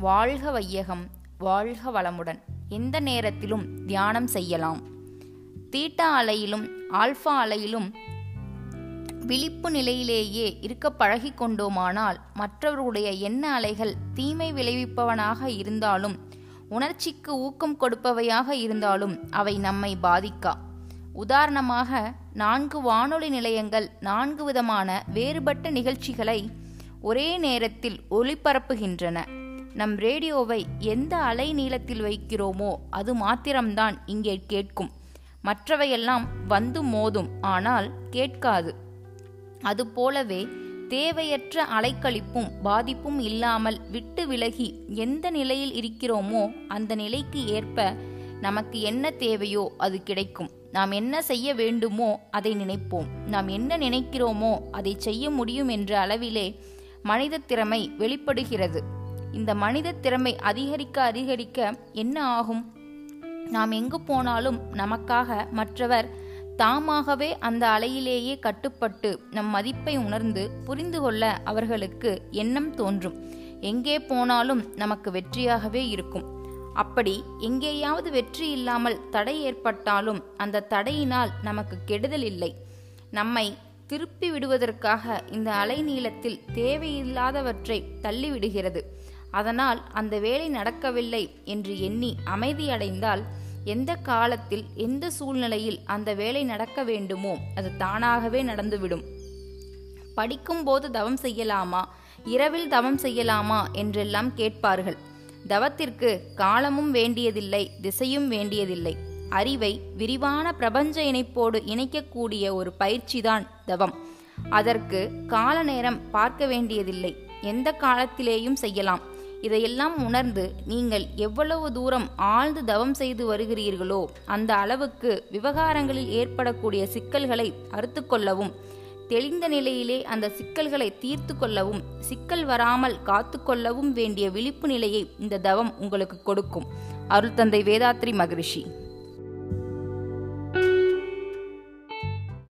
வாழ்க வையகம் வாழ்க வளமுடன். எந்த நேரத்திலும் தியானம் செய்யலாம். தீட்டா அலையிலும் ஆல்ஃபா அலையிலும் விழிப்பு நிலையிலேயே இருக்க பழகி கொண்டோமானால் மற்றவர்களுடைய எண்ண அலைகள் தீமை விளைவிப்பவனாக இருந்தாலும் உணர்ச்சிக்கு ஊக்கம் கொடுப்பவையாக இருந்தாலும் அவை நம்மை பாதிக்கா. உதாரணமாக நான்கு வானொலி நிலையங்கள் நான்கு விதமான வேறுபட்ட நிகழ்ச்சிகளை ஒரே நேரத்தில் ஒளிபரப்புகின்றன. நம் ரேடியோவை எந்த அலை நீளத்தில் வைக்கிறோமோ அது மாத்திரம்தான் இங்கே கேட்கும். மற்றவையெல்லாம் வந்து மோதும் ஆனால் கேட்காது. அதுபோலவே தேவையற்ற அலைக்கழிப்பும் பாதிப்பும் இல்லாமல் விட்டு விலகி எந்த நிலையில் இருக்கிறோமோ அந்த நிலைக்கு ஏற்ப நமக்கு என்ன தேவையோ அது கிடைக்கும். நாம் என்ன செய்ய வேண்டுமோ அதை நினைப்போம். நாம் என்ன நினைக்கிறோமோ அதை செய்ய முடியும் என்ற அளவிலே மனித திறமை வெளிப்படுகிறது. இந்த மனித திறமை அதிகரிக்க அதிகரிக்க என்ன ஆகும்? நாம் எங்கு போனாலும் நமக்காக மற்றவர் தாமாகவே அந்த அலையிலேயே கட்டுப்பட்டு நம் மதிப்பை உணர்ந்து புரிந்து கொள்ள அவர்களுக்கு எண்ணம் தோன்றும். எங்கே போனாலும் நமக்கு வெற்றியாகவே இருக்கும். அப்படி எங்கேயாவது வெற்றி இல்லாமல் தடை ஏற்பட்டாலும் அந்த தடையினால் நமக்கு கெடுதல் இல்லை. நம்மை திருப்பி விடுவதற்காக இந்த அலைநீளத்தில் தேவையில்லாதவற்றை தள்ளிவிடுகிறது. அதனால் அந்த வேலை நடக்கவில்லை என்று எண்ணி அமைதியடைந்தால் எந்த காலத்தில் எந்த சூழ்நிலையில் அந்த வேலை நடக்க வேண்டுமோ அது தானாகவே நடந்துவிடும். படிக்கும்போது தவம் செய்யலாமா? இரவில் தவம் செய்யலாமா? என்றெல்லாம் கேட்பார்கள். தவத்திற்கு காலமும் வேண்டியதில்லை திசையும் வேண்டியதில்லை. அறிவை விரிவான பிரபஞ்ச இணைப்போடு இணைக்கக்கூடிய ஒரு பயிற்சிதான் தவம். அதற்கு கால நேரம் பார்க்க வேண்டியதில்லை. எந்த காலத்திலேயும் செய்யலாம். இதையெல்லாம் உணர்ந்து நீங்கள் எவ்வளவு தூரம் ஆழ்ந்து தவம் செய்து வருகிறீர்களோ அந்த அளவுக்கு விவகாரங்களில் ஏற்படக்கூடிய சிக்கல்களை அறுத்து கொள்ளவும் தெளிந்த நிலையிலே அந்த சிக்கல்களை தீர்த்து கொள்ளவும் சிக்கல் வராமல் காத்து கொள்ளவும் வேண்டிய விழிப்பு நிலையை இந்த தவம் உங்களுக்கு கொடுக்கும். அருள் தந்தை வேதாத்ரி மகரிஷி.